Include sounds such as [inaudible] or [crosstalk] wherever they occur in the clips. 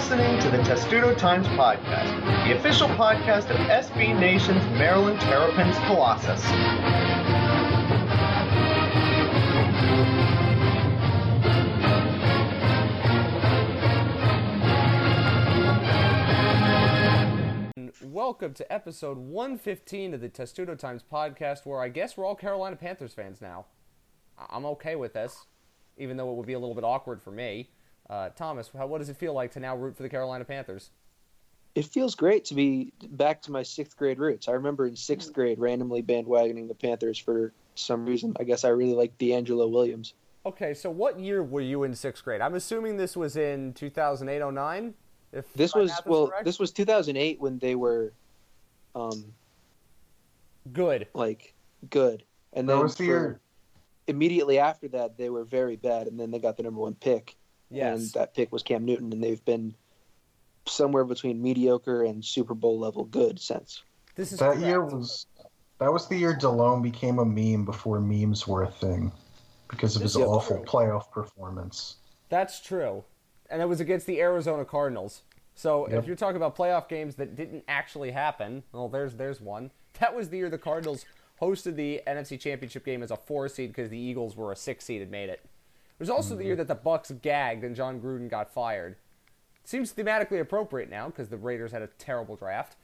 listening to the Testudo Times Podcast, the official podcast of SB Nation's Maryland Terrapins Colossus. Welcome to episode 115 of the Testudo Times podcast, where I guess we're all Carolina Panthers fans now. I'm okay with this, even though it would be a little bit awkward for me. Uh, Thomas, how, what does it feel like to now root for the Carolina Panthers? It feels great to be back to my sixth grade roots. I remember in sixth grade randomly bandwagoning the Panthers for some reason. I guess I really like DeAngelo Williams. Okay, so what year were you in sixth grade? I'm assuming this was in 2008 09? If This was well, correct? this was 2008 when they were, um, good. like good, and That then was the for- year. immediately after that they were very bad, and then they got the number one pick, and that pick was Cam Newton, and they've been somewhere between mediocre and Super Bowl level good since. This is That year was that was the year Delhomme became a meme before memes were a thing because of his This is awful true. playoff performance. That's true. And it was against the Arizona Cardinals. So Yep. if you're talking about playoff games that didn't actually happen, well, there's there's one. That was the year the Cardinals hosted the NFC Championship game as a four seed because the Eagles were a six seed and made it. It was also the year that the Bucks gagged and Jon Gruden got fired. Seems thematically appropriate now because the Raiders had a terrible draft.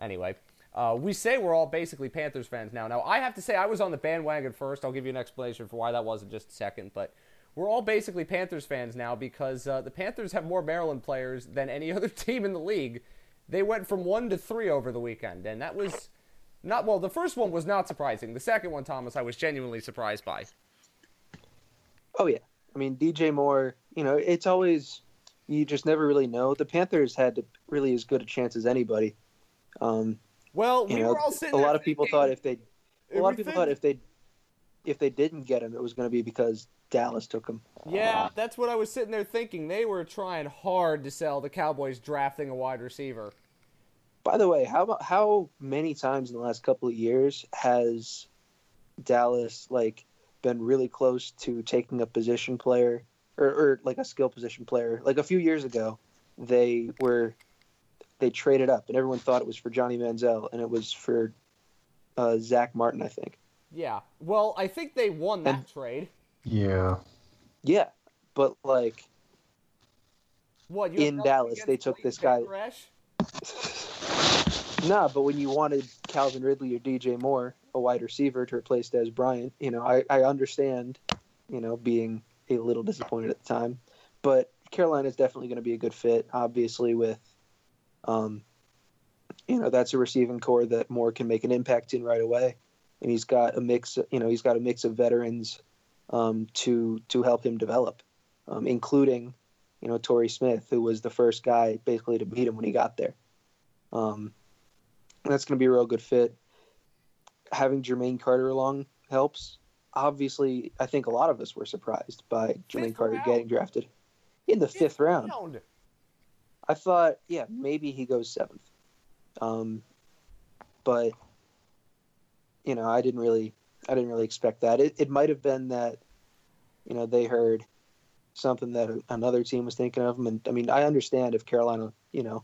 Anyway, uh, we say we're all basically Panthers fans now. Now I have to say I was on the bandwagon first. I'll give you an explanation for why that was in just a second, but we're all basically Panthers fans now because uh, the Panthers have more Maryland players than any [laughs] other team in the league. They went from one to three over the weekend, and that was not well. The first one was not surprising. The second one, Thomas, I was genuinely surprised by. Oh yeah, I mean DJ Moore. You know, it's always you just never really know. The Panthers had really as good a chance as anybody. Um, Well, you we know, were all sitting a lot of people thinking- thought if they, a lot of people thought if they, if they didn't get him, it was going to be because Dallas took him. Yeah, that's what I was sitting there thinking. They were trying hard to sell the Cowboys drafting a wide receiver. By the way, how about how many times in the last couple of years has Dallas like been really close to taking a position player or, or like a skill position player? Like a few years ago, they were they traded up, and everyone thought it was for Johnny Manziel, and it was for uh, Zach Martin, I think. Yeah. Well, I think they won that And- trade. Yeah. Yeah, but like What you in Dallas, they took this guy- Kershaw? [laughs] Nah, but when you wanted Calvin Ridley or DJ Moore, a wide receiver, to replace Dez Bryant, you know, I, I understand, you know, being a little disappointed at the time. But Carolina is definitely going to be a good fit, obviously, with, um, you know, that's a receiving core that Moore can make an impact in right away. And he's got a mix, you know, he's got a mix of veterans um, to to help him develop, um, including, you know, Torrey Smith, who was the first guy basically to beat him when he got there. Um, that's going to be a real good fit. Having Jermaine Carter along helps. Obviously, I think a lot of us were surprised by Jermaine Fifth Carter round. getting drafted in the fifth round. Round. I thought, yeah, maybe he goes seventh. Um, but you know, I didn't really, I didn't really expect that. It, it might have been that, you know, they heard something that another team was thinking of him, and I mean, I understand if Carolina, you know,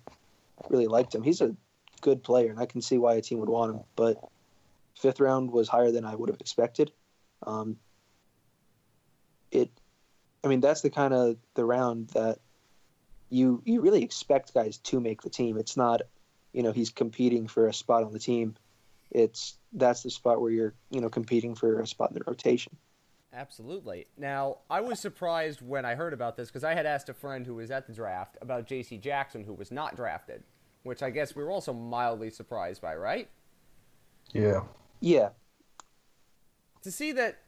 really liked him. He's a good player, and I can see why a team would want him. But fifth round was higher than I would have expected. Um, it, I mean, that's the kind of the round that you you really expect guys to make the team. It's not, you know, he's competing for a spot on the team. It's that's the spot where you're, you know, competing for a spot in the rotation. Absolutely. Now, I was surprised when I heard about this because I had asked a friend who was at the draft about J.C. Jackson, who was not drafted, which I guess we were also mildly surprised by, right? Yeah. Yeah, To see that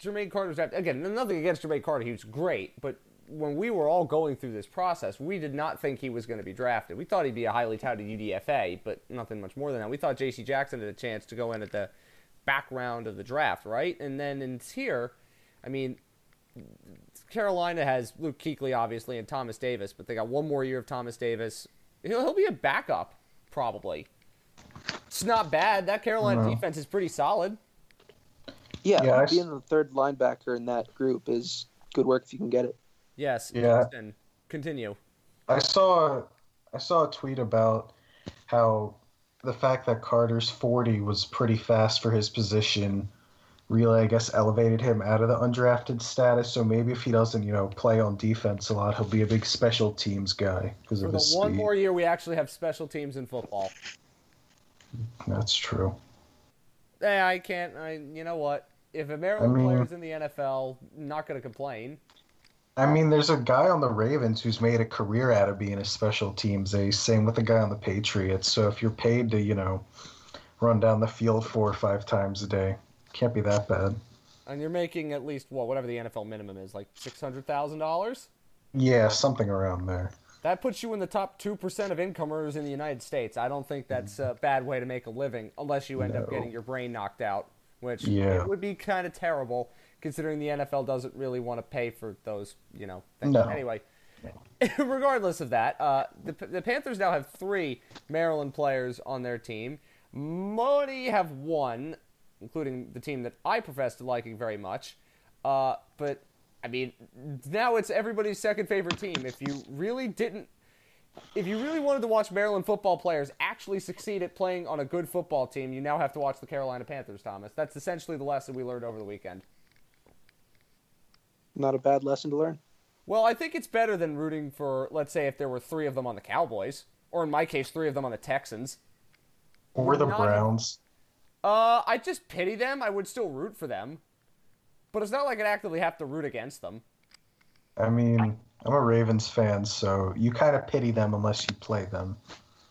Jermaine Carter's drafted, again, nothing against Jermaine Carter, he was great, but when we were all going through this process, we did not think he was going to be drafted. We thought he'd be a highly touted UDFA, but nothing much more than that. We thought J.C. Jackson had a chance to go in at the background of the draft, right? And then in here, I mean, Carolina has Luke Kuechly, obviously, and Thomas Davis, but they got one more year of Thomas Davis. He'll, he'll be a backup, probably. It's not bad. That Carolina No. defense is pretty solid. yeah. Yeah, I s- being the third linebacker in that group is good work if you can get it. Yes. Yeah. Justin, continue. I saw I saw a tweet about how the fact that Carter's 40 was pretty fast for his position really, I guess, elevated him out of the undrafted status. So maybe if he doesn't, you know, play on defense a lot, he'll be a big special teams guy because of the his one speed. more year, we actually have special teams in football. That's true. Hey, I can't. I, you know what? If a Maryland I mean- player's in the NFL, not going to complain. I mean, there's a guy on the Ravens who's made a career out of being a special teams ace. Same with the guy on the Patriots. So if you're paid to, you know, run down the field four or five times a day, can't be that bad. And you're making at least, well, whatever the NFL minimum is, like $600,000? Yeah, something around there. That puts you in the top 2% of incomers in the United States. I don't think that's a bad way to make a living unless you end up getting your brain knocked out, which Yeah. would be kind of terrible considering the NFL doesn't really want to pay for those, you know, things. No. Anyway, [laughs] regardless of that, uh, the, the Panthers now have three Maryland players on their team. Money have one, including the team that I profess to liking very much. Uh, but I mean, now it's everybody's second favorite team. If you really didn't, if you really wanted to watch Maryland football players actually succeed at playing on a good football team, you now have to watch the Carolina Panthers, Thomas. That's essentially the lesson we learned over the weekend. Not a bad lesson to learn. Well, I think it's better than rooting for, let's say, if there were three of them on the Cowboys, or in my case, three of them on the Texans. Or the Not- Browns. Uh, I just pity them. I would still root for them, but it's not like I'd actively have to root against them. I mean, I'm a Ravens fan, so you kind of pity them unless you play them.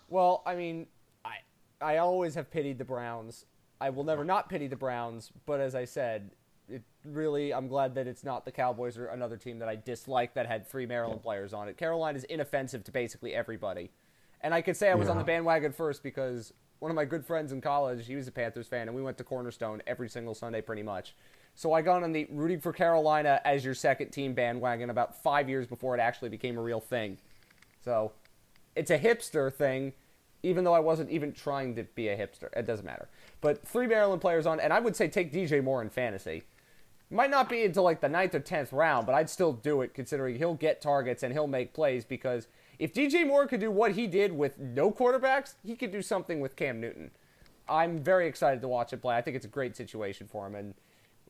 Well, I mean, I I always have pitied the Browns. I will never not pity the Browns, but as I said, it really I'm glad that it's not the Cowboys or another team that I dislike that had three Maryland players on it. Carolina is inoffensive to basically everybody. And I could say I was on the bandwagon first because one of my good friends in college, he was a Panthers fan and we went to Cornerstone every single Sunday pretty much. So I got on the rooting for Carolina as your second team bandwagon about 5 years before it actually became a real thing. So it's a hipster thing, even though I wasn't even trying to be a hipster. It doesn't matter. But three Maryland players on, and I would say take DJ Moore in fantasy. Might not be until like the ninth or tenth round, but I'd still do it considering he'll get targets and he'll make plays because if DJ Moore could do what he did with no quarterbacks, he could do something with Cam Newton. I'm very excited to watch it play. I think it's a great situation for him, and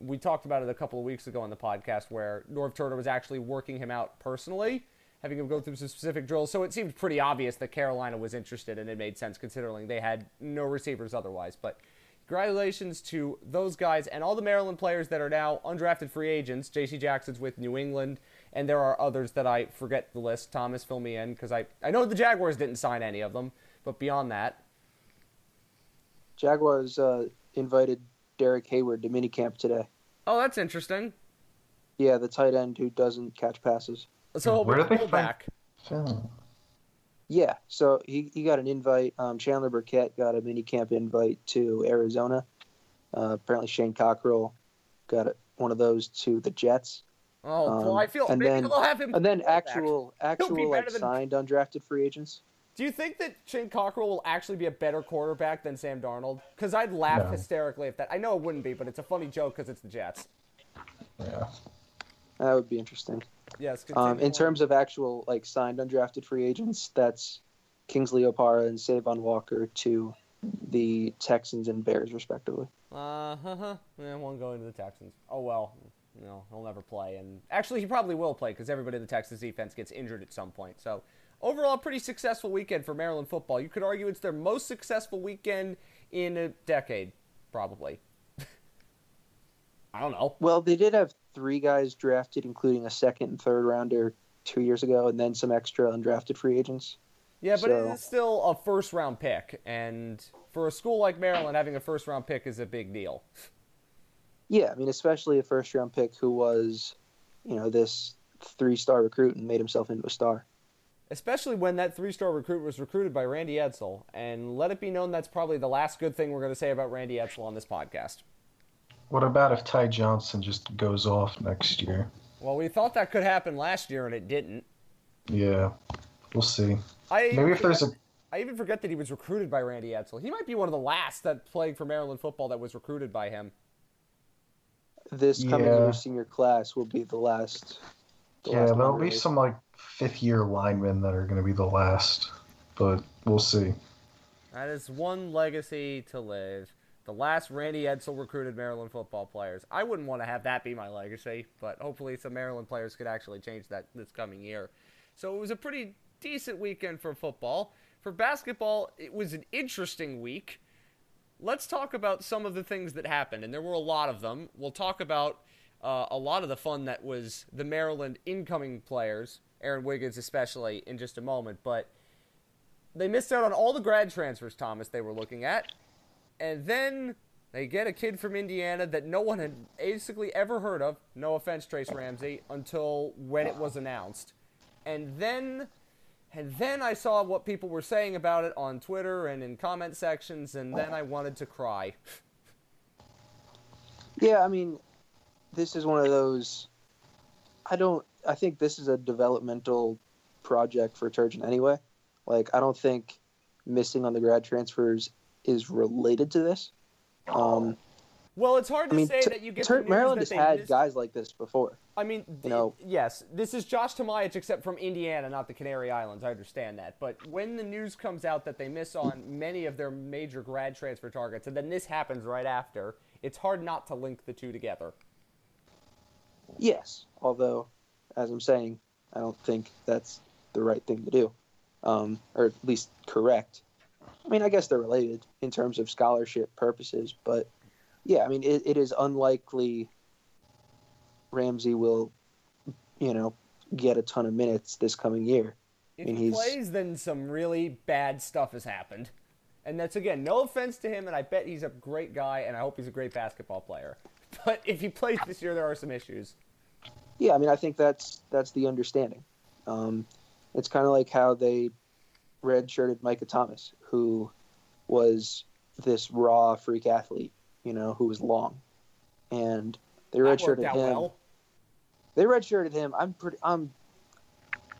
we talked about it a couple of weeks ago on the podcast where Norv Turner was actually working him out personally, having him go through some specific drills. So it seemed pretty obvious that Carolina was interested, and it made sense considering they had no receivers otherwise. But congratulations to those guys and all the Maryland players that are now undrafted free agents. J.C. Jackson's with New England, and there are others that I forget the list. Thomas, fill me in because I, I know the Jaguars didn't sign any of them, but beyond that, Jaguars uh, invited Derek Hayward to minicamp today. oh, that's interesting. Yeah, the tight end who doesn't catch passes. So he'll Where be did they pulled back. Phil. Yeah, so he, he got an invite. Um, Chandler Burkett got a minicamp invite to Arizona. Uh, apparently, Shane Cockerille got a, one of those to the Jets. Oh, well, Um, I feel and maybe then- they'll have him. And then pulled back. actual be actual like than- signed undrafted free agents. Do you think that Shane Cockerille will actually be a better quarterback than Sam Darnold? Because I'd laugh No. hysterically if that. I know it wouldn't be, but it's a funny joke because it's the Jets. Yeah. That would be interesting. Yes. Um, continue in terms of actual like signed undrafted free agents, that's Kingsley Opara and Cavon Walker to the Texans and Bears respectively. Uh huh. Yeah, one going to the Texans. Oh well. No, he'll never play. And actually, he probably will play because everybody in the Texans defense gets injured at some point. So, overall, pretty successful weekend for Maryland football. You could argue it's their most successful weekend in a decade, probably. [laughs] I don't know. Well, they did have three guys drafted, including a second and third rounder two years ago, and then some extra undrafted free agents. Yeah, but So- it is still a first round pick, and for a school like Maryland, having a first round pick is a big deal. Yeah, I mean, especially a first round pick who was, you know, this three star recruit and made himself into a star. Especially when that three star recruit was recruited by Randy Edsall. And let it be known that's probably the last good thing we're going to say about Randy Edsall on this podcast. What about if Ty Johnson just goes off next year? Well, we thought that could happen last year, and it didn't. Yeah. We'll see. I even Maybe if there's a forget- even forget that he was recruited by Randy Edsall. He might be one of the last that playing for Maryland football that was recruited by him. This coming Yeah. year senior class will be the last. the yeah, last there'll be really. some like fifth year linemen that are going to be the last, but we'll see. That is one legacy to live. The last Randy Edsall recruited Maryland football players. I wouldn't want to have that be my legacy, but hopefully some Maryland players could actually change that this coming year. So it was a pretty decent weekend for football. For basketball, it was an interesting week. Let's talk about some of the things that happened, and there were a lot of them. We'll talk about uh, a lot of the fun that was the Maryland incoming players, Aaron Wiggins especially, in just a moment. But they missed out on all the grad transfers, Thomas, they were looking at. And then they get a kid from Indiana that no one had basically ever heard of, no offense, Trace Ramsey, until when it was announced. And then and then I saw what people were saying about it on Twitter and in comment sections, and then I wanted to cry. [laughs] Yeah, I mean, this is one of those. I don't. I think this is a developmental project for Turgeon anyway. Like, I don't think missing on the grad transfers is related to this. Um, well, it's hard to I mean, say Tur- that you get news Maryland has had missed- guys like this before. I mean, you know- yes, this is Josh Tomaic, except from Indiana, not the Canary Islands. I understand that, but when the news comes out that they miss on many of their major grad transfer targets, and then this happens right after, it's hard not to link the two together. Yes, although, as I'm saying, I don't think that's the right thing to do, um, or at least correct. I mean, I guess they're related in terms of scholarship purposes, but yeah, I mean, it, it is unlikely Ramsey will, you know, get a ton of minutes this coming year. If And he he's- plays, then some really bad stuff has happened. And that's again, no offense to him, and I bet he's a great guy, and I hope he's a great basketball player. [laughs] But if he plays this year, there are some issues. Yeah, I mean, I think that's that's the understanding. Um, it's kind of like how they redshirted Micah Thomas, who was this raw freak athlete, you know, who was long, and they redshirted him. well. They redshirted him. I'm pretty. I'm.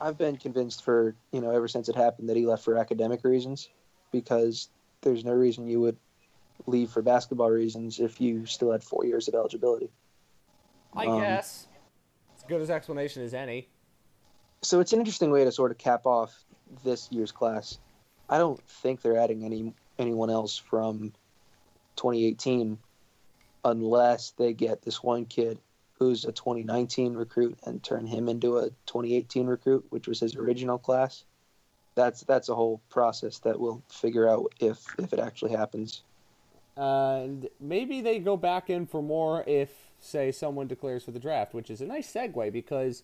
I've been convinced for you know ever since it happened that he left for academic reasons, because there's no reason you would leave for basketball reasons if you still had four years of eligibility. I Um, guess. As good as explanation as any. so it's an interesting way to sort of cap off this year's class. I don't think they're adding any anyone else from 2018 unless they get this one kid who's a 2019 recruit and turn him into a 2018 recruit, which was his original class. That's that's a whole process that we'll figure out if if it actually happens. Uh, and maybe they go back in for more if, say, someone declares for the draft, which is a nice segue because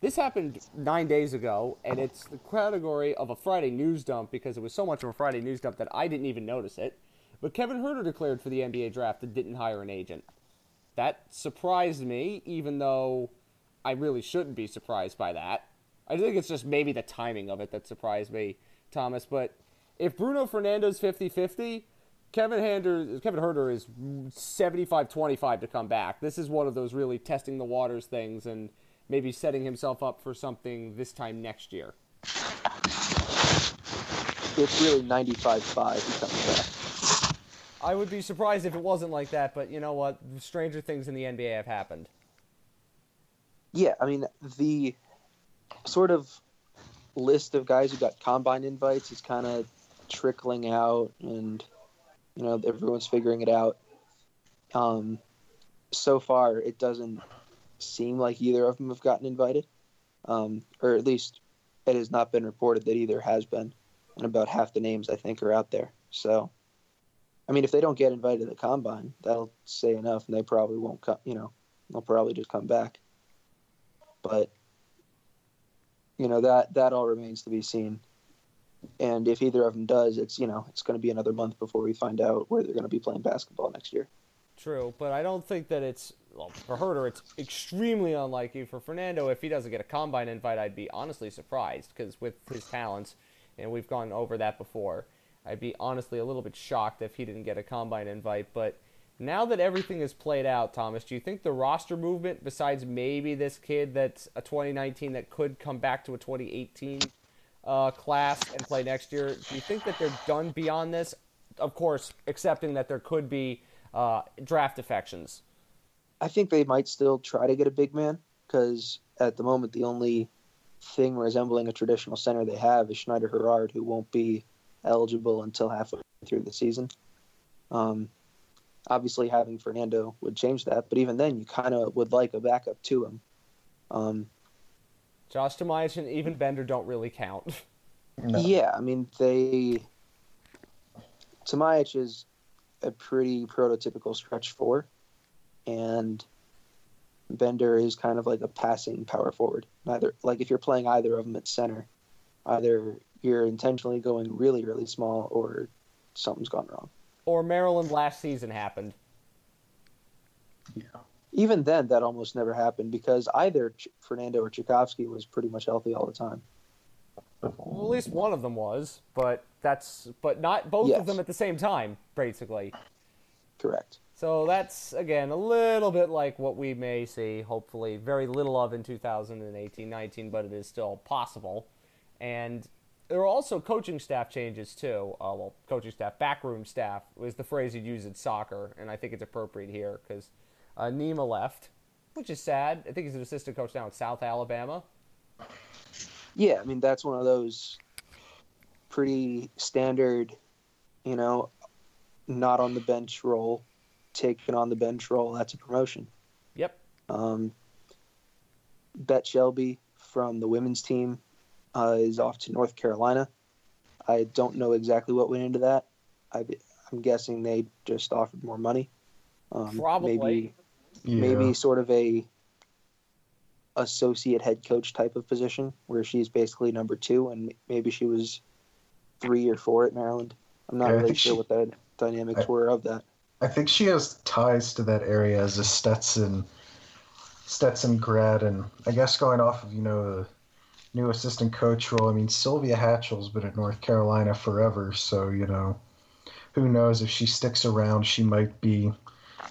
this happened nine days ago, and it's the category of a Friday news dump because it was so much of a Friday news dump that I didn't even notice it. But Kevin Huerter declared for the NBA draft and didn't hire an agent. That surprised me, even though I really shouldn't be surprised by that. I think it's just maybe the timing of it that surprised me, Thomas. But if Bruno Fernando's 50 50, Kevin, Hander, Kevin Huerter is 75 25 to come back. This is one of those really testing the waters things and maybe setting himself up for something this time next year. It's really 95-5 he comes back. I would be surprised if it wasn't like that, but you know what? Stranger things in the NBA have happened. Yeah, I mean the sort of list of guys who got combine invites is kind of trickling out, and you know everyone's figuring it out. Um, so far, it doesn't seem like either of them have gotten invited, um, or at least it has not been reported that either has been. And about half the names I think are out there. So, I mean, if they don't get invited to the combine, that'll say enough, and they probably won't come. You know, they'll probably just come back but you know that that all remains to be seen. And if either of them does, it's you know it's going to be another month before we find out where they're going to be playing basketball next year. True, but I don't think that it's well for Huerter. It's extremely unlikely for Fernando. If he doesn't get a combine invite, I'd be honestly surprised because with his talents, and we've gone over that before. I'd be honestly a little bit shocked if he didn't get a combine invite. But now that everything is played out, Thomas, do you think the roster movement, besides maybe this kid that's a 2019 that could come back to a 2018 uh, class and play next year, do you think that they're done beyond this? Of course, accepting that there could be uh, draft defections. I think they might still try to get a big man because at the moment the only thing resembling a traditional center they have is Schnider Herard, who won't be eligible until halfway through the season. Um, obviously, having Fernando would change that, but even then, you kind of would like a backup to him. Um, Josh Tomaic and even Bender don't really count. No. Yeah, I mean they. Tomaic is a pretty prototypical stretch four, and Bender is kind of like a passing power forward. Neither like if you're playing either of them at center, either you're intentionally going really really small or something's gone wrong. Or Maryland last season happened. Yeah. Even then, that almost never happened because either Ch- Fernando or Cekovsky was pretty much healthy all the time. Well, at least one of them was, but that's but not both Yes. of them at the same time, basically. Correct. So that's again a little bit like what we may see, hopefully, very little of in 2018-19, but it is still possible. And there are also coaching staff changes too. Uh, well, coaching staff, backroom staff was the phrase you'd use in soccer, and I think it's appropriate here because uh, Nima left, which is sad. I think he's an assistant coach now at South Alabama. Yeah, I mean that's one of those pretty standard, you know, not on the bench role, taken on the bench role. That's a promotion. Yep. Um, Bett Shelby from the women's team uh, is off to North Carolina. I don't know exactly what went into that. I, I'm guessing they just offered more money. Um, Probably. Maybe Yeah. maybe sort of a associate head coach type of position where she's basically number two and maybe she was three or four at Maryland. I'm not Yeah, really sure she- what the dynamics I- were of that. I think she has ties to that area as a Stetson Stetson grad, and I guess going off of you know the new assistant coach role. I mean Sylvia Hatchell's been at North Carolina forever, so you know who knows if she sticks around, she might be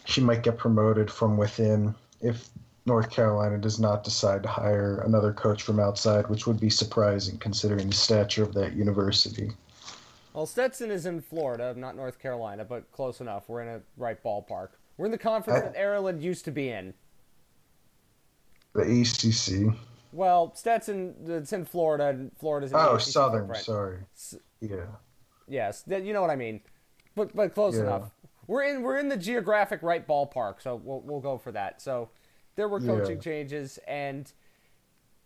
she might get promoted from within if North Carolina does not decide to hire another coach from outside, which would be surprising considering the stature of that university. Well, Stetson is in Florida, not North Carolina, but close enough. We're in a right ballpark. We're in the conference I- that Maryland used to be in. The ACC. Well, Stetson, it's in Florida, and Florida's in the Oh, ACC Southern. footprint. Sorry. Yeah. Yes, you know what I mean. But but close Yeah. enough. We're in we're in the geographic right ballpark, so we'll we'll go for that. So there were coaching Yeah. changes, and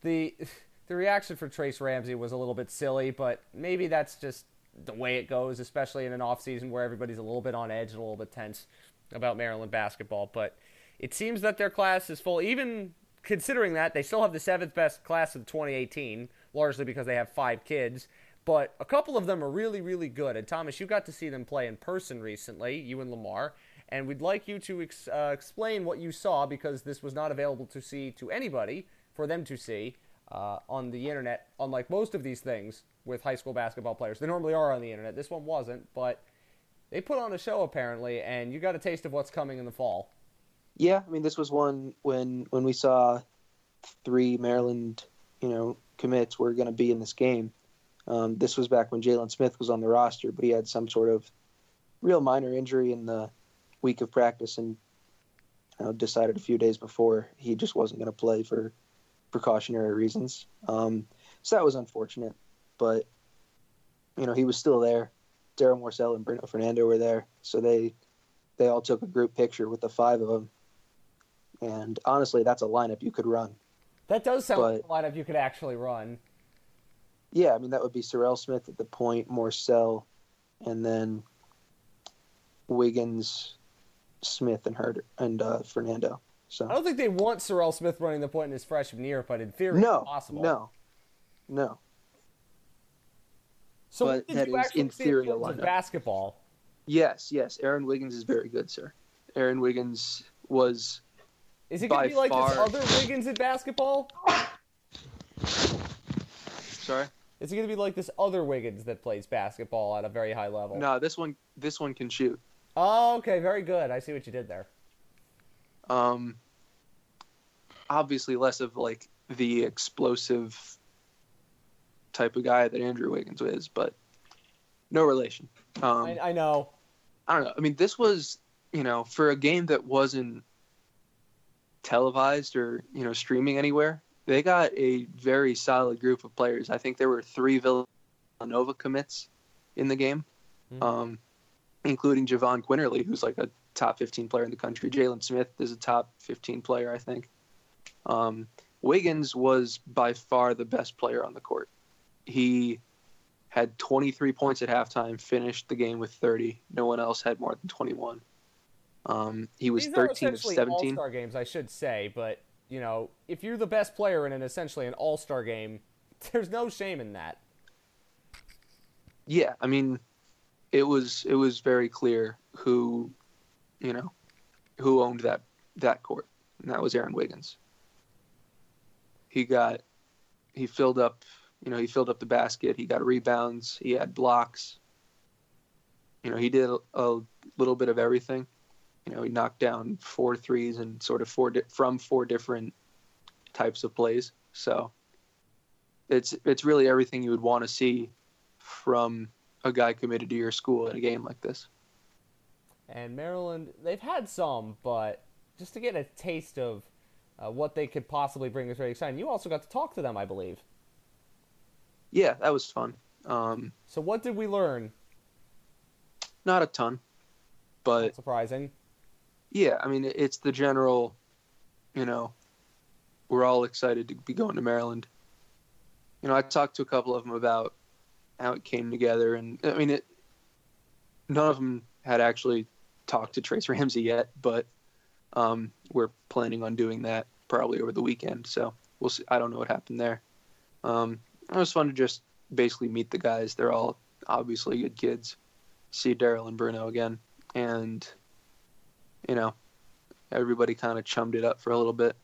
the [laughs] the reaction for Trace Ramsey was a little bit silly, but maybe that's just the way it goes, especially in an off season where everybody's a little bit on edge and a little bit tense about Maryland basketball. But it seems that their class is full, even considering that they still have the seventh best class of 2018, largely because they have five kids. But a couple of them are really, really good. And Thomas, you got to see them play in person recently, you and Lamar. And we'd like you to ex- uh, explain what you saw because this was not available to see to anybody for them to see uh, on the internet, unlike most of these things with high school basketball players. They normally are on the internet. This one wasn't, but they put on a show apparently, and you got a taste of what's coming in the fall. Yeah, I mean this was one when when we saw three Maryland, you know, commits were going to be in this game. Um, this was back when Jalen Smith was on the roster, but he had some sort of real minor injury in the week of practice and you know, decided a few days before he just wasn't going to play for precautionary reasons. Um, so that was unfortunate, but you know he was still there. Darryl Morsell and Bruno Fernando were there, so they they all took a group picture with the five of them. And honestly, that's a lineup you could run. That does sound like a lineup you could actually run. Yeah, I mean that would be Serrel Smith at the point, Morsell, and then Wiggins, Smith, and Huerter and uh, Fernando. So I don't think they want Serrel Smith running the point in his freshman year, but in theory, no, it's possible. no, no. So But did that you is actually in theory a lineup. basketball? Yes, yes. Aaron Wiggins is very good, sir. Aaron Wiggins was Is it going to be like this other Wiggins in basketball? sorry. Is it going to be like this other Wiggins that plays basketball at a very high level? No, this one this one can shoot. Oh, okay, very good. I see what you did there. Um, obviously less of like the explosive type of guy that Andrew Wiggins is, but no relation. Um, I, I know. I don't know. I mean, this was you know for a game that wasn't televised or you know streaming anywhere. They got a very solid group of players. I think there were three Villanova commits in the game, Mhm. um, including Jahvon Quinerly, who's like a top 15 player in the country. Jalen Smith is a top 15 player, I think. Um, Wiggins was by far the best player on the court. He had 23 points at halftime, finished the game with 30. No one else had more than 21. Um, he was These are 13 of 17. All-star games, I should say, but you know, if you're the best player in an essentially an all-star game, [laughs] there's no shame in that. Yeah, I mean, it was it was very clear who, you know, who owned that that court, and that was Aaron Wiggins. He got, he filled up, you know, he filled up the basket. He got rebounds. He had blocks. You know, he did a, a little bit of everything. You know, he knocked down four threes and sort of four di- from four different types of plays. So it's it's really everything you would want to see from a guy committed to your school in a game like this. And Maryland, they've had some, but just to get a taste of uh, what they could possibly bring is very exciting. You also got to talk to them, I believe. Yeah, that was fun. Um, So what did we learn? not a ton, but Not surprising. Yeah, I mean, it's the general, you know, we're all excited to be going to Maryland. You know, I talked to a couple of them about how it came together, and I mean, it. None of them had actually talked to Trace Ramsey yet, but um, we're planning on doing that probably over the weekend. So we'll see. I don't know what happened there. Um, it was fun to just basically meet the guys. They're all obviously good kids. See Darryl and Bruno again, and you know, everybody kind of chummed it up for a little bit.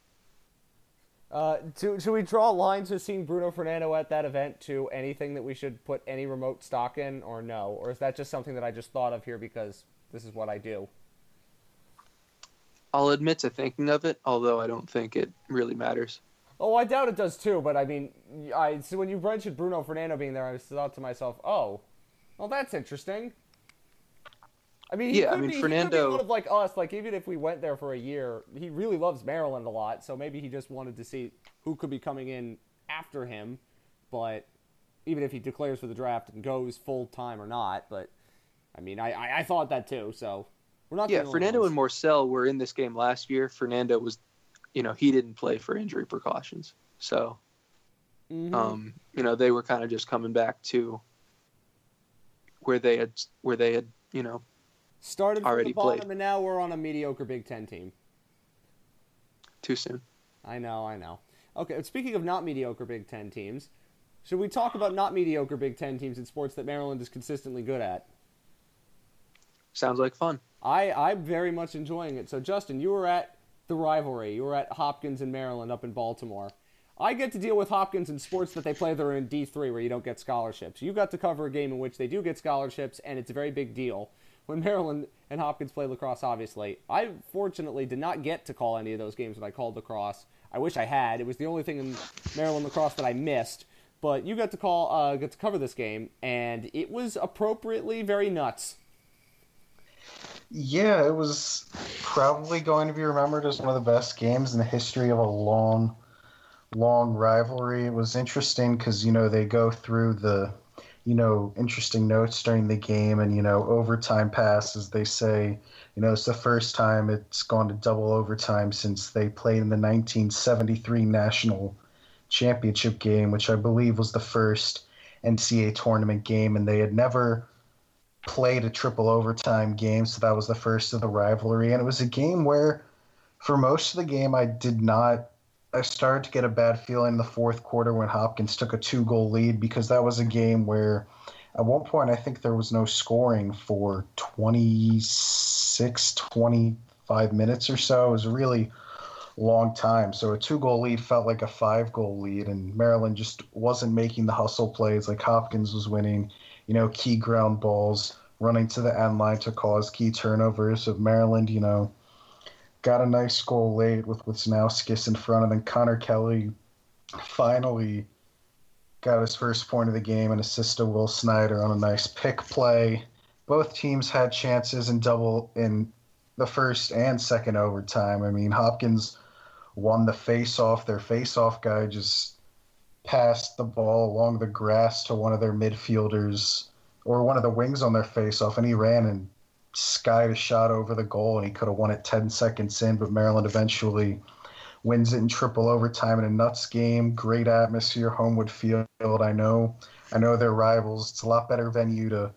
Uh, to, should we draw a line to seeing Bruno Fernando at that event to anything that we should put any remote stock in, or no? Or is that just something that I just thought of here because this is what I do? I'll admit to thinking of it, although I don't think it really matters. Oh, I doubt it does too. But I mean, I so when you mentioned Bruno Fernando being there, I thought to myself, oh, well, that's interesting. I mean, he Yeah, I could mean, be, he could be Fernando- one of like us. Like even if we went there for a year, he really loves Maryland a lot. So maybe he just wanted to see who could be coming in after him. But even if he declares for the draft and goes full time or not, but I mean, I, I, I thought that too. So we're not. Yeah, Fernando ones. and Morsell were in this game last year. Fernando was, you know, he didn't play for injury precautions. So, Mhm. um, you know, they were kind of just coming back to where they had, where they had, you know, started from already the bottom, played. and now we're on a mediocre Big Ten team. too soon. I know, I know. Okay, speaking of not mediocre Big Ten teams, should we talk about not mediocre Big Ten teams in sports that Maryland is consistently good at? Sounds like fun. I, I'm very much enjoying it. So, Justin, you were at the rivalry. You were at Hopkins and Maryland up in Baltimore. I get to deal with Hopkins in sports that they play that are in D3 where you don't get scholarships. You got to cover a game in which they do get scholarships, and it's a very big deal. When Maryland and Hopkins play lacrosse, obviously. I fortunately did not get to call any of those games when I called lacrosse. I wish I had. It was the only thing in Maryland lacrosse that I missed. But you got to call, uh, got to cover this game, and it was appropriately very nuts. Yeah, it was probably going to be remembered as one of the best games in the history of a long, long rivalry. It was interesting because, you know, they go through the, you know, interesting notes during the game and, you know, overtime passes. They say, you know, it's the first time it's gone to double overtime since they played in the 1973 National Championship game, which I believe was the first NCAA tournament game, and they had never played a triple overtime game, so that was the first of the rivalry. And it was a game where, for most of the game, I did not. I started to get a bad feeling in the fourth quarter when Hopkins took a two goal lead because that was a game where, at one point, I think there was no scoring for 26, 25 minutes or so. It was a really long time. So a two goal lead felt like a five goal lead, and Maryland just wasn't making the hustle plays like Hopkins was winning you know, key ground balls, running to the end line to cause key turnovers. Of Maryland, you know, got a nice goal late with Wisnauskas in front, and then Connor Kelly finally got his first point of the game and assist to Will Snyder on a nice pick play. Both teams had chances in double in the first and second overtime. I mean, Hopkins won the face-off. Their face-off guy just passed the ball along the grass to one of their midfielders or one of the wings on their face-off, and he ran and skied a shot over the goal, and he could have won it 10 seconds in, but Maryland eventually wins it in triple overtime in a nuts game. Great atmosphere, Homewood Field. I know, I know they're rivals. It's a lot better venue to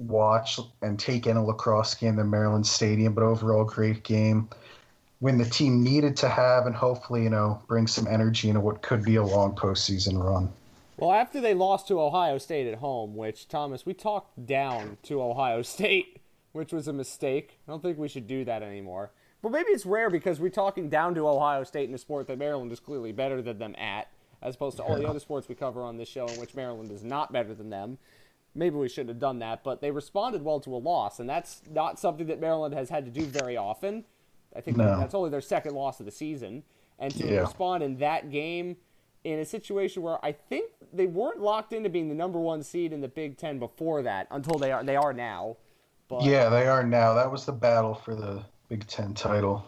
watch and take in a lacrosse game than Maryland Stadium, but overall great game. When the team needed to have, and hopefully, you know, bring some energy into what could be a long postseason run. Well, after they lost to Ohio State at home, which Thomas, we talked down to Ohio [laughs] State, which was a mistake. I don't think we should do that anymore. But maybe it's rare because we're talking down to Ohio State in a sport that Maryland is clearly better than them at, as opposed to all the other sports we cover on this show in which Maryland is not better than them. Maybe we shouldn't have done that, but they responded well to a loss, and that's not something that Maryland has had to do very often. I think No. that's only their second loss of the season, and to Yeah. respond in that game in a situation where I think they weren't locked into being the number one seed in the Big Ten before that until they are they are now. But, Yeah, they are now. That was the battle for the Big Ten title.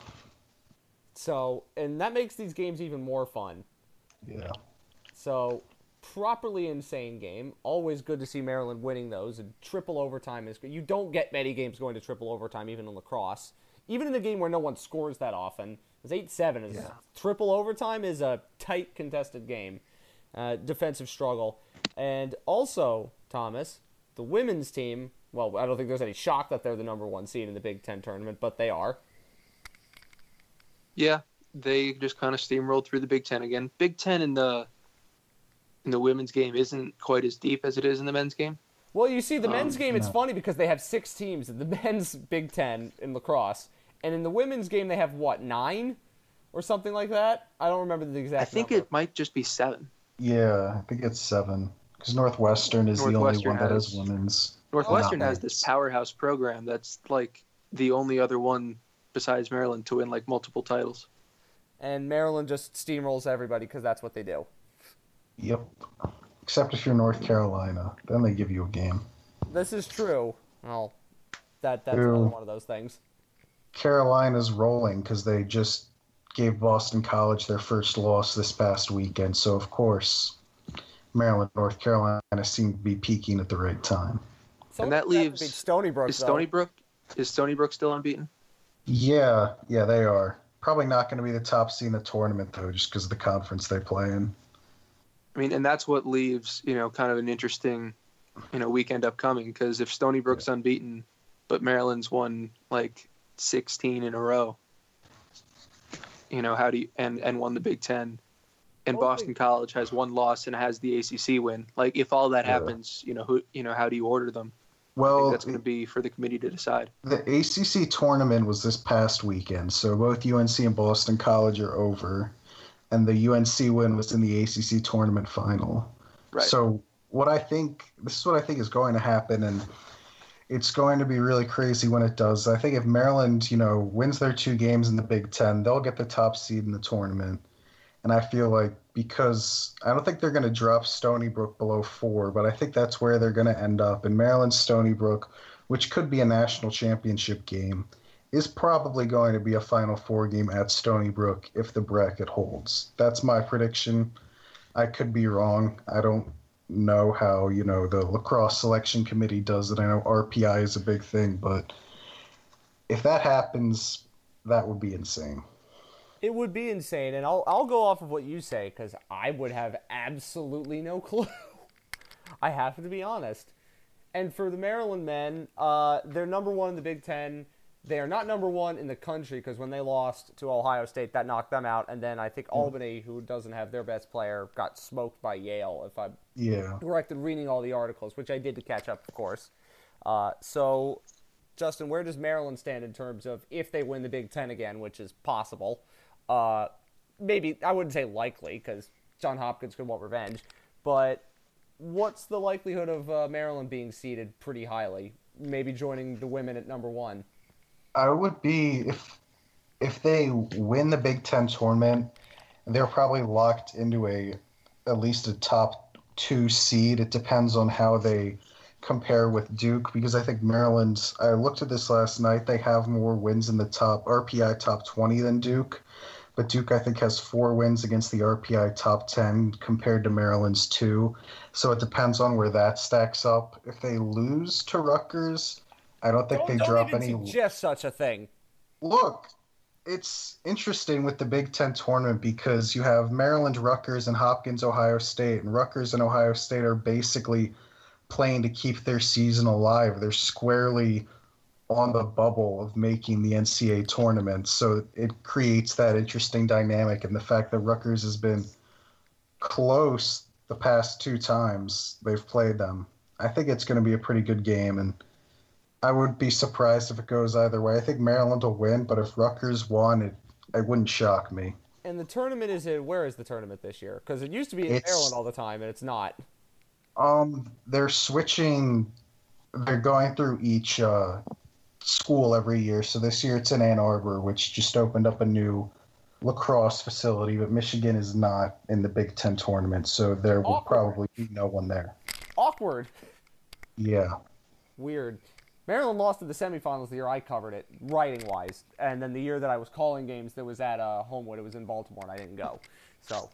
So and that makes these games even more fun. Yeah. So properly insane game. Always good to see Maryland winning those. And triple overtime is good. You don't get many games going to triple overtime, even in lacrosse. Even in a game where no one scores that often. It's eight seven. Is triple overtime is a tight contested game. Uh, defensive struggle. And also, Thomas, the women's team. Well, I don't think there's any shock that they're the number one seed in the Big Ten tournament, but they are. Yeah, they just kind of steamrolled through the Big Ten again. Big Ten in the in the women's game isn't quite as deep as it is in the men's game. Well, you see, the Um, men's game, it's no. funny because they have six teams in the [laughs] men's Big Ten in lacrosse. And in the women's game, they have, what, nine? Or something like that? I don't remember the exact I think number. it might just be seven. Yeah, I think it's seven. Because Northwestern is the only Northwestern one that has has- women's. Northwestern has this powerhouse program that's like the only other one besides Maryland to win like multiple titles. And Maryland just steamrolls everybody because that's what they do. Yep. Except if you're North Carolina, then they give you a game. This is true. Well, that that's True. another one of those things. Carolina's rolling because they just gave Boston College their first loss this past weekend. So, of course, Maryland, North Carolina seem to be peaking at the right time. So And that leaves- beat Stony Brook. Is though. Stony Brook is Stony Brook still unbeaten? Yeah, yeah, they are. Probably not going to be the top seed in the tournament, though, just because of the conference they play in. I mean, and that's what leaves you know kind of an interesting you know weekend upcoming because if Stony Brook's unbeaten, but Maryland's won like 16 in a row, you know how do you and and won the Big Ten, and Well, Boston College has one loss and has the ACC win. Like if all that Yeah. happens, you know who you know how do you order them? Well, that's going to be for the committee to decide. the ACC tournament was this past weekend, so both UNC and Boston College are over, and the UNC win was in the ACC tournament final. Right. So what I think this is what I think is going to happen, and it's going to be really crazy when it does. I think if Maryland, you know, wins their two games in the Big Ten, they'll get the top seed in the tournament. And I feel like because I don't think they're going to drop Stony Brook below four, but I think that's where they're going to end up. And Maryland Stony Brook, which could be a national championship game, is probably going to be a Final Four game at Stony Brook if the bracket holds. That's my prediction. I could be wrong. I don't know how you know the lacrosse selection committee does it. I know RPI is a big thing, but if that happens, that would be insane. It would be insane, and I'll I'll go off of what you say because I would have absolutely no [laughs] clue. I have to be honest. And for the Maryland men, uh, they're number one in the Big Ten. They are not number one in the country because when they lost to Ohio State, that knocked them out. And then I think Albany, who doesn't have their best player, got smoked by Yale. If I'm Yeah. correct in reading all the articles, which I did to catch up, of course. Uh, so, Justin, where does Maryland stand in terms of if they win the Big Ten again, which is possible? Uh, maybe I wouldn't say likely because John Hopkins could want revenge, but what's the likelihood of uh, Maryland being seeded pretty highly? Maybe joining the women at number one. I would be if if they win the Big Ten tournament, they're probably locked into a at least a top two seed. It depends on how they compare with Duke because I think Maryland's. I looked at this last night. They have more wins in the top RPI top twenty than Duke, but Duke I think has four wins against the RPI top ten compared to Maryland's two. So it depends on where that stacks up. If they lose to Rutgers, I don't think Don't, they don't drop any. suggest such a thing. Look, it's interesting with the Big Ten tournament because you have Maryland, Rutgers, and Hopkins, Ohio State, and Rutgers and Ohio State are basically playing to keep their season alive. They're squarely on the bubble of making the NCAA tournament, so it creates that interesting dynamic. And the fact that Rutgers has been close the past two times they've played them, I think it's going to be a pretty good game and. I would be surprised if it goes either way. I think Maryland will win, but if Rutgers won, it it wouldn't shock me. And the tournament is in, where is the tournament this year? Because it used to be in It's- Maryland all the time, and it's not. Um, they're switching. They're going through each uh, school every year. So this year it's in Ann Arbor, which just opened up a new lacrosse facility, but Michigan is not in the Big Ten tournament, so there will Awkward. probably be no one there. Awkward. Yeah. Weird. Maryland lost in the semifinals the year I covered it, writing wise, and then the year that I was calling games that was at uh, Homewood, it was in Baltimore, and I didn't go. So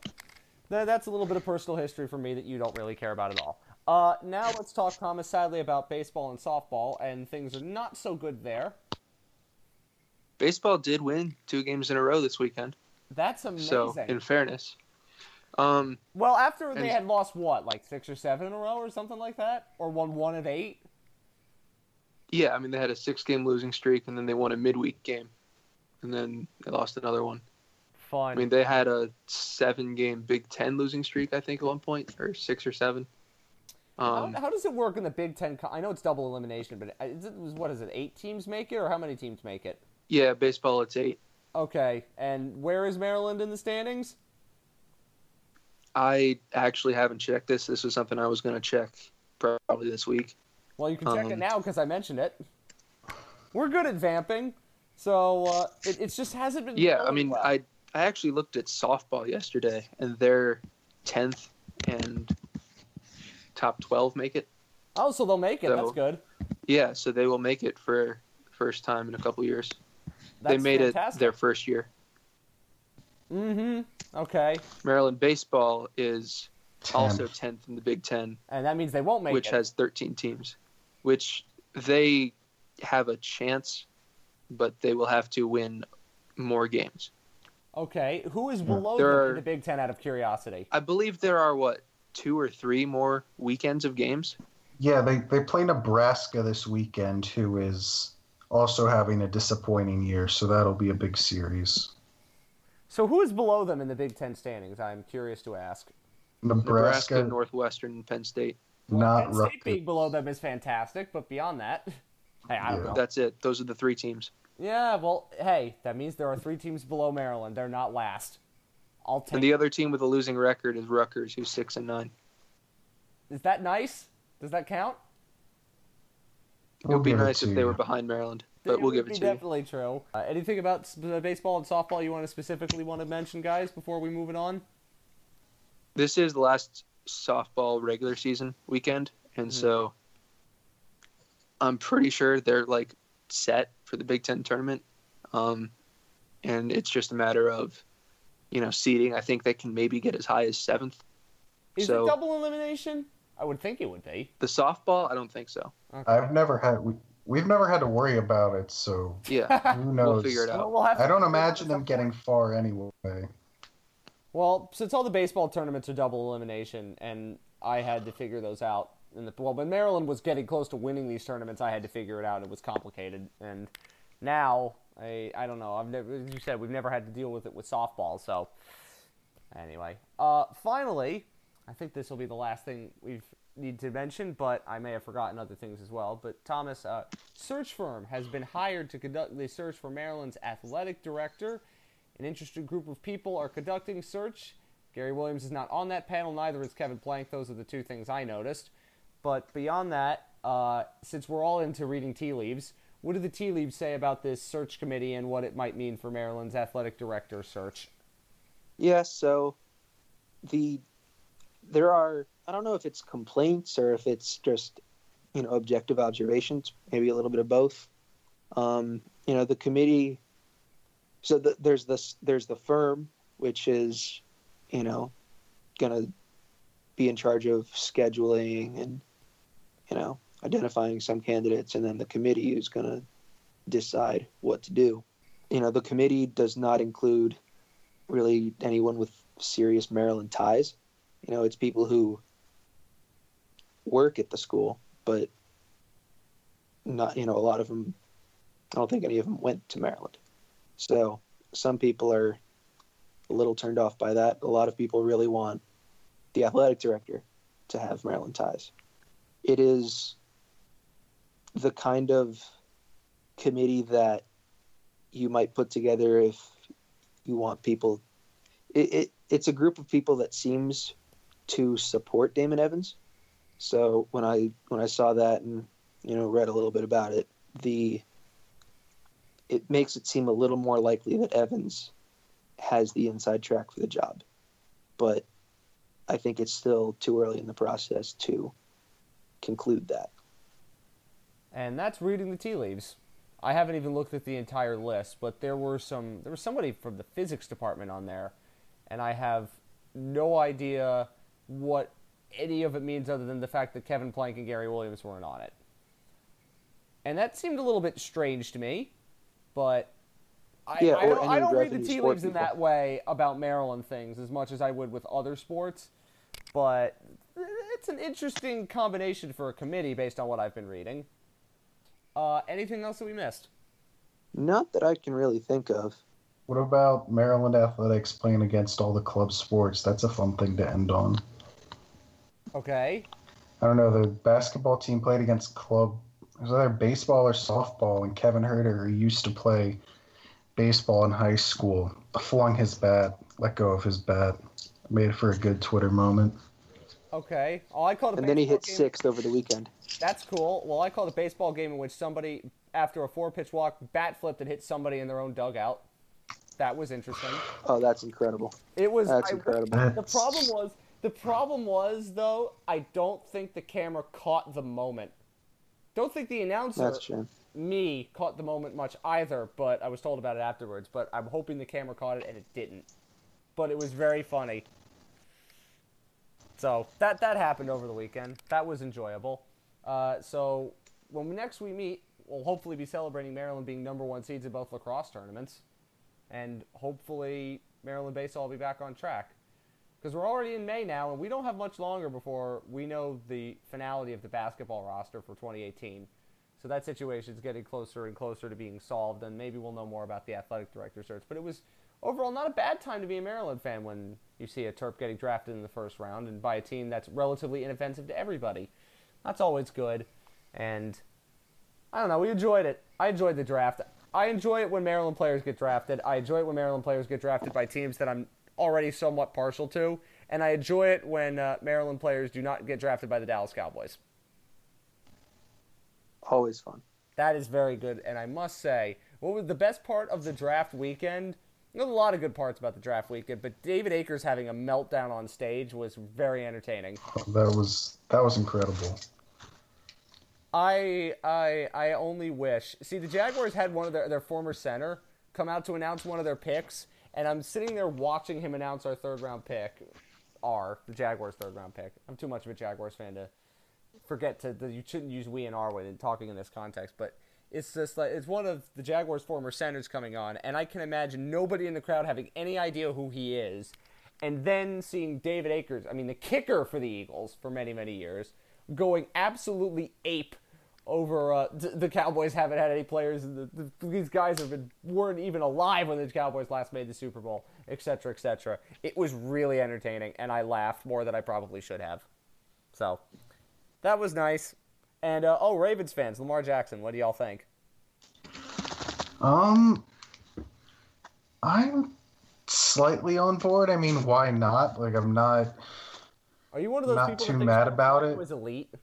that's a little bit of personal history for me that you don't really care about at all. Uh, now let's talk, Thomas, sadly about baseball and softball, and things are not so good there. Baseball did win two games in a row this weekend. That's amazing. So, in fairness, um, well, after they had lost what, like six or seven in a row or something like that, or won one of eight. yeah, I mean they had a six-game losing streak, and then they won a midweek game, and then they lost another one. Fun. I mean they had a seven-game Big Ten losing streak, I think, at one point, or six or seven. Um, how, how does it work in the Big Ten? Co- I know it's double elimination, but is it, what is it? Eight teams make it, or how many teams make it? yeah, baseball it's eight. Okay, and where is Maryland in the standings? I actually haven't checked this. This was something I was going to check probably this week. Well, you can check it Um, now because I mentioned it. We're good at vamping, so uh, it, it just hasn't been. Yeah, I mean, well. I I actually looked at softball yesterday, and they're tenth and top twelve make it. oh, so they'll make it. That's good. Yeah, so they will make it for first time in a couple years. That's they made it fantastic. their first year. Mm-hmm. Okay, Maryland baseball is Ten. also tenth in the Big Ten, and that means they won't make it which it. has thirteen teams, which they have a chance, but they will have to win more games. Okay, who is hmm. below There them are- in the Big Ten? Out of curiosity. I believe there are what two or three more weekends of games. Yeah, they, they play Nebraska this weekend, who is also having a disappointing year, so that'll be a big series. So who is below them in the Big Ten standings? I'm curious to ask. Nebraska, Nebraska, Northwestern, Penn State. Well, not Penn State Rutgers. being below them is fantastic, but beyond that, [laughs] hey, I don't Yeah. know. That's it. Those are the three teams. Yeah, well, hey, that means there are three teams below Maryland. They're not last. I'll take. And the other team with a losing record is Rutgers, who's six and nine. Is that nice? Does that count? It would be nice if they were behind Maryland, It but we'll give it to you. definitely true. Uh, anything about baseball and softball you want to specifically want to mention, guys, before we move it on? This is the last softball regular season weekend, and Mhm. so I'm pretty sure they're like set for the Big Ten tournament. Um, and it's just a matter of, you know, seeding. I think they can maybe get as high as seventh. Is So- it double elimination? I would think it would be. The softball, I don't think so. Okay. I've never had we, we've never had to worry about it, so Yeah, who [laughs] knows? we'll figure it out. we'll have I don't figure it out imagine them getting far anyway. Well, since all the baseball tournaments are double elimination, and I had to figure those out. In the well, when Maryland was getting close to winning these tournaments, I had to figure it out. It was complicated, and now I I don't know. I've never, as you said, we've never had to deal with it with softball. So anyway, uh, finally, I think this will be the last thing we need to mention, but I may have forgotten other things as well. But Thomas, uh, search firm has been hired to conduct the search for Maryland's athletic director. An interested group of people are conducting search. Gary Williams is not on that panel, neither is Kevin Plank. Those are the two things I noticed. But beyond that, uh, since we're all into reading tea leaves, what do the tea leaves say about this search committee and what it might mean for Maryland's athletic director search? Yeah, so the there are I don't know if it's complaints or if it's just you know objective observations, maybe a little bit of both. Um, you know, the committee so the, there's this there's the firm which is you know gonna be in charge of scheduling and you know identifying some candidates and then the committee is gonna decide what to do you know the committee does not include really anyone with serious maryland ties you know it's people who work at the school but not you know a lot of them i don't think any of them went to maryland so some people are a little turned off by that. A lot of people really want the athletic director to have Maryland ties. It is the kind of committee that you might put together if you want people. It, it it's a group of people that seems to support Damon Evans. So when I when I saw that and you know read a little bit about it, the it makes it seem a little more likely that Evans has the inside track for the job. But I think it's still too early in the process to conclude that. And that's reading the tea leaves. I haven't even looked at the entire list, but there were some there was somebody from the physics department on there, and I have no idea what any of it means other than the fact that Kevin Plank and Gary Williams weren't on it. And that seemed a little bit strange to me but I, Yeah, I don't, I don't read the tea leaves in that way about Maryland things as much as I would with other sports. But it's an interesting combination for a committee based on what I've been reading. Uh, anything else that we missed? Not that I can really think of. What about Maryland athletics playing against all the club sports? That's a fun thing to end on. Okay. I don't know. The basketball team played against club. It was either baseball or softball, and Kevin Huerter, who used to play baseball in high school, flung his bat, let go of his bat. Made it for a good Twitter moment. Okay. Oh, I called And then he hit game- sixth over the weekend. That's cool. Well, I called a baseball game in which somebody, after a four pitch walk, bat flipped and hit somebody in their own dugout. That was interesting. Oh, that's incredible. It was. That's I- incredible. The problem was the problem was though I don't think the camera caught the moment. Don't think the announcer That's shame. me caught the moment much either, but I was told about it afterwards. But I'm hoping the camera caught it and it didn't. But it was very funny. So that that happened over the weekend. That was enjoyable. Uh, so when we, next we meet, we'll hopefully be celebrating Maryland being number one seeds in both lacrosse tournaments, and hopefully Maryland baseball will be back on track. Because we're already in May now, and we don't have much longer before we know the finality of the basketball roster for 2018. So that situation is getting closer and closer to being solved, and maybe we'll know more about the athletic director search. But it was overall not a bad time to be a Maryland fan when you see a Terp getting drafted in the first round and by a team that's relatively inoffensive to everybody. That's always good, and I don't know. We enjoyed it. I enjoyed the draft. I enjoy it when Maryland players get drafted. I enjoy it when Maryland players get drafted by teams that I'm already somewhat partial to, and I enjoy it when uh, Maryland players do not get drafted by the Dallas Cowboys. Always fun. That is very good, and I must say, what was the best part of the draft weekend? There's a lot of good parts about the draft weekend, but David Akers having a meltdown on stage was very entertaining. Oh, that was that was incredible. I I I only wish. See, the Jaguars had one of their their former center come out to announce one of their picks, and I'm sitting there watching him announce our third round pick, R, the Jaguars' third round pick. I'm too much of a Jaguars fan to forget to you shouldn't use we and our when talking in this context, but it's just like it's one of the Jaguars' former centers coming on, and I can imagine nobody in the crowd having any idea who he is, and then seeing David Akers, I mean the kicker for the Eagles for many many years, going absolutely ape over uh, th- [laughs] the Cowboys haven't had any players. The, the, these guys have been weren't even alive when the Cowboys last made the Super Bowl, etc., etc. It was really entertaining, and I laughed more than I probably should have. So that was nice. And uh, oh, Ravens fans, Lamar Jackson, what do y'all think? Um, I'm slightly on board. I mean, why not? Like, I'm not. Are you one of those Not people too mad about it. Was elite.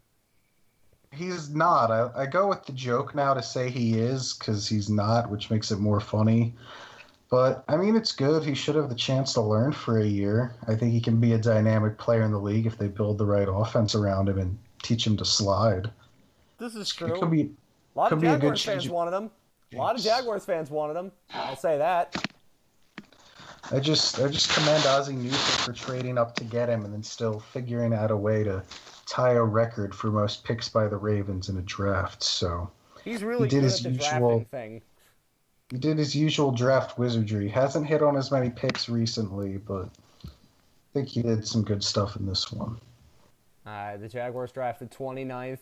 He's not. I, I go with the joke now to say he is because he's not, which makes it more funny. But I mean, it's good. He should have the chance to learn for a year. I think he can be a dynamic player in the league if they build the right offense around him and teach him to slide. This is It could be A lot could of be a good Jaguars fans wanted him. A lot of Jaguars fans wanted him. I'll say that. I just I just commend Ozzie Newsome for trading up to get him and then still figuring out a way to tie a record for most picks by the Ravens in a draft. So He's really did good his at the usual- thing. he did his usual draft wizardry. Hasn't hit on as many picks recently, but I think he did some good stuff in this one. Uh, the Jaguars drafted 29th.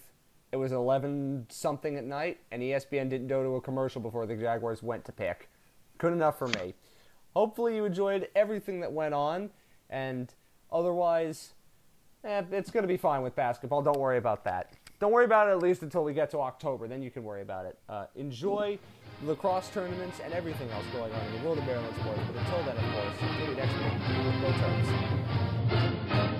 It was 11 something at night, and ESPN didn't go to a commercial before the Jaguars went to pick. Good enough for me. Hopefully, you enjoyed everything that went on, and otherwise, eh, it's going to be fine with basketball. Don't worry about that. Don't worry about it at least until we get to October. Then you can worry about it. Uh, enjoy lacrosse tournaments and everything else going on in the world of Maryland sports. But until then, of course, until we next week, go.